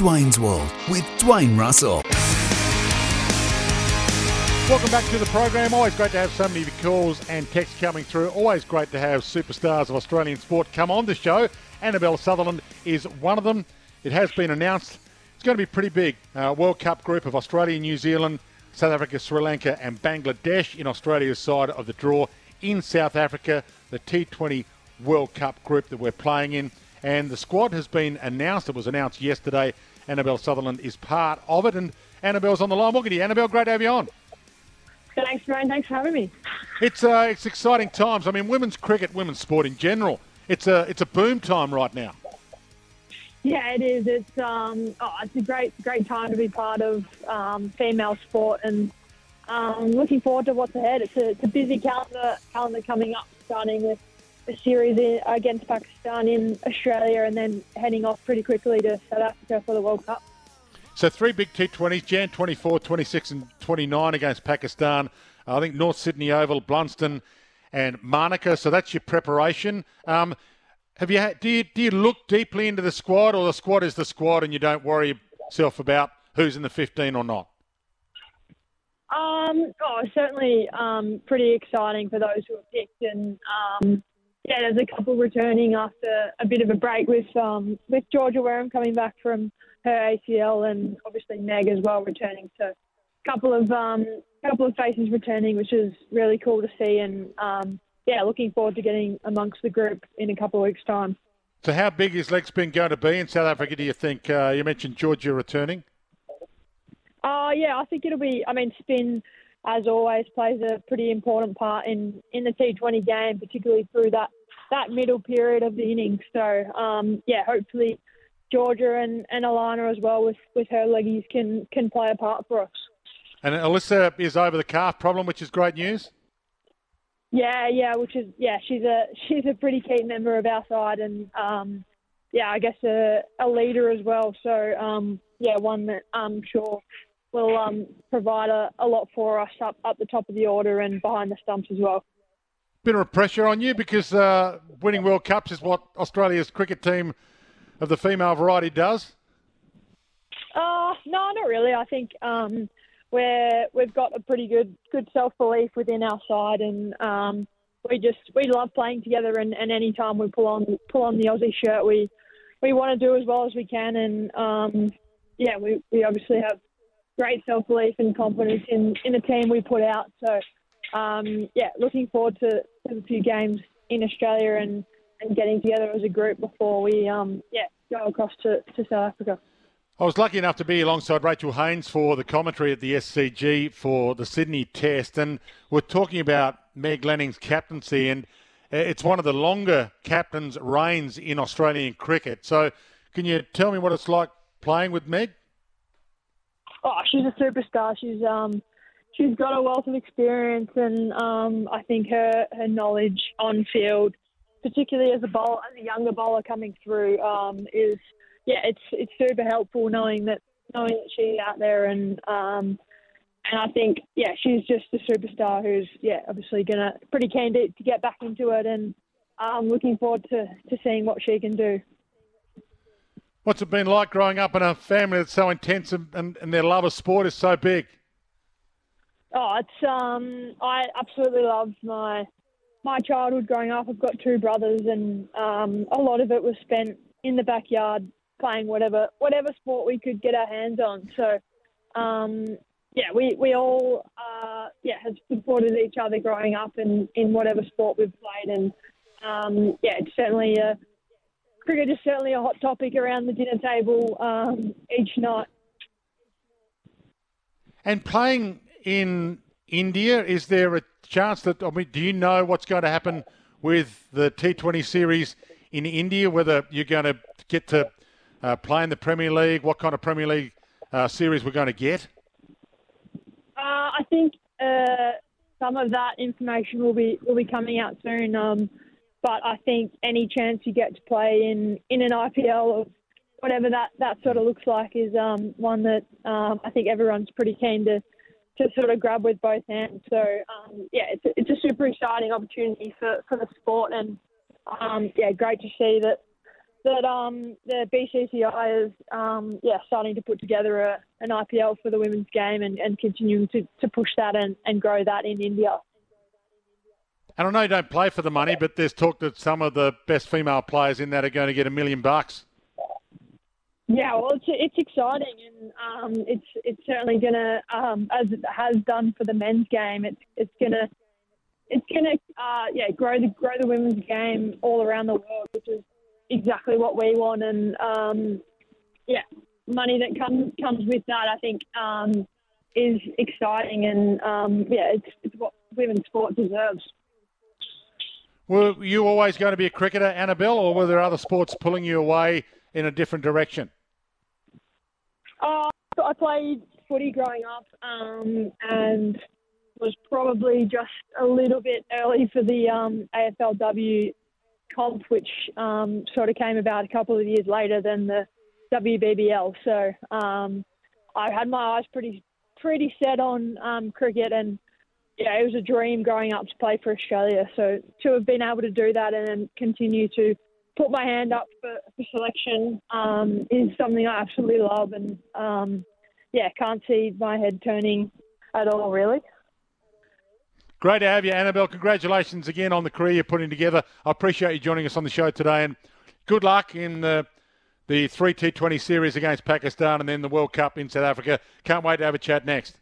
Dwayne's World with Dwayne Russell. Welcome back to the program. Always great to have so many calls and texts coming through. Always great to have superstars of Australian sport come on the show. Annabel Sutherland is one of them. It has been announced it's going to be pretty big. Uh, World Cup group of Australia, New Zealand, South Africa, Sri Lanka, and Bangladesh in Australia's side of the draw in South Africa, the T20 World Cup group that we're playing in. And the squad has been announced. It was announced yesterday. Annabel Sutherland is part of it. And Annabel's on the line. Welcome to you, Annabel. Great to have you on. Thanks, Ryan. Thanks for having me. It's uh, it's exciting times. I mean, women's cricket, women's sport in general. It's a it's a boom time right now. Yeah, it is. It's um, oh, it's a great great time to be part of um, female sport, and um, looking forward to what's ahead. It's a, it's a busy calendar calendar coming up, starting with a series in, against Pakistan in Australia, and then heading off pretty quickly to South Africa for the World Cup. So three big T20s, Jan 24, 26 and 29 against Pakistan. I think North Sydney Oval, Blundstone and Manuka. So that's your preparation. Um, have you had, do you do you look deeply into the squad, or the squad is the squad, and you don't worry yourself about who's in the 15 or not? Um, oh, certainly um, pretty exciting for those who are picked, and um, yeah, there's a couple returning after a bit of a break with um, with Georgia Wareham coming back from her ACL, and obviously Meg as well returning. So, a couple of um, couple of faces returning, which is really cool to see, and um, yeah, looking forward to getting amongst the group in a couple of weeks' time. So, how big is leg spin going to be in South Africa? Do you think? Uh, you mentioned Georgia returning. Uh, yeah, I think it'll be. I mean, spin, as always, plays a pretty important part in, in the T20 game, particularly through that, that middle period of the innings. So, um, yeah, hopefully Georgia and, and Alana as well with, with her leggies can, can play a part for us. And Alyssa is over the calf problem, which is great news. Yeah, yeah, which is yeah, she's a she's a pretty key member of our side, and um, yeah, I guess a, a leader as well. So um, yeah, one that I'm sure will um, provide a, a lot for us up up the top of the order and behind the stumps as well. Bit of pressure on you because uh, winning World Cups is what Australia's cricket team of the female variety does. Uh, no, not really. I think um, where we've got a pretty good good self belief within our side, and um, we just we love playing together. And, and any time we pull on pull on the Aussie shirt, we we want to do as well as we can. And um, yeah, we, we obviously have great self belief and confidence in in the team we put out. So um, yeah, looking forward to, to the few games in Australia and, and getting together as a group before we um, yeah go across to, to South Africa. I was lucky enough to be alongside Rachael Haynes for the commentary at the SCG for the Sydney Test, and we're talking about Meg Lanning's captaincy, and it's one of the longer captain's reigns in Australian cricket. So, can you tell me what it's like playing with Meg? Oh, she's a superstar. She's um, she's got a wealth of experience, and um, I think her her knowledge on field, particularly as a bowler, as a younger bowler coming through, um, is yeah, it's it's super helpful knowing that knowing that she's out there and um, and I think yeah, she's just a superstar who's yeah, obviously gonna pretty keen to, to get back into it and I'm looking forward to, to seeing what she can do. What's it been like growing up in a family that's so intense and, and, and their love of sport is so big? Oh, it's um, I absolutely love my my childhood growing up. I've got two brothers, and um, a lot of it was spent in the backyard playing whatever whatever sport we could get our hands on. So, um, yeah, we we all uh, yeah have supported each other growing up in, in whatever sport we've played, and um, yeah, it's certainly a cricket is certainly a hot topic around the dinner table um, each night. And playing in India, is there a chance that I mean, do you know what's going to happen with the T20 series in India? Whether you're going to get to uh, play in the Premier League, what kind of Premier League uh, series we're going to get? Uh, I think uh, some of that information will be will be coming out soon. Um, but I think any chance you get to play in, in an IPL or whatever that, that sort of looks like is um, one that um, I think everyone's pretty keen to to sort of grab with both hands. So um, yeah, it's a, it's a super exciting opportunity for, for the sport, and um, yeah, great to see that that um, the BCCI is um, yeah starting to put together a, an IPL for the women's game and, and continuing to, to push that and, and grow that in India. And I know you don't play for the money, but there's talk that some of the best female players in that are going to get a million bucks. Yeah, well, it's it's exciting, and um, it's it's certainly going to, um, as it has done for the men's game, it's it's going to it's to uh, yeah grow the grow the women's game all around the world, which is exactly what we want, and um, yeah, money that comes comes with that, I think, um, is exciting, and um, yeah, it's it's what women's sport deserves. Were you always going to be a cricketer, Annabel, or were there other sports pulling you away in a different direction? Uh, I played footy growing up um, and was probably just a little bit early for the um, AFLW comp, which um, sort of came about a couple of years later than the WBBL. So um, I had my eyes pretty pretty set on um, cricket, and yeah, it was a dream growing up to play for Australia. So to have been able to do that and then continue to put my hand up for, for selection um, is something I absolutely love, and um, yeah, can't see my head turning at all, really. Great to have you, Annabel. Congratulations again on the career you're putting together. I appreciate you joining us on the show today, and good luck in the the three T20 series against Pakistan, and then the World Cup in South Africa. Can't wait to have a chat next.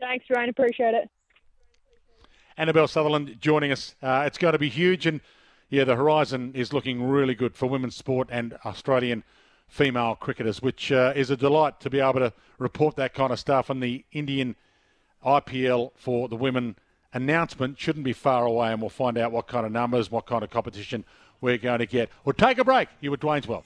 Thanks, Ryan. Appreciate it. Annabel Sutherland joining us. Uh, it's going to be huge, and yeah, the horizon is looking really good for women's sport and Australian female cricketers, which uh, is a delight to be able to report that kind of stuff. And the Indian IPL for the women announcement shouldn't be far away, and we'll find out what kind of numbers, what kind of competition we're going to get. We'll take a break. You were Dwayne's World.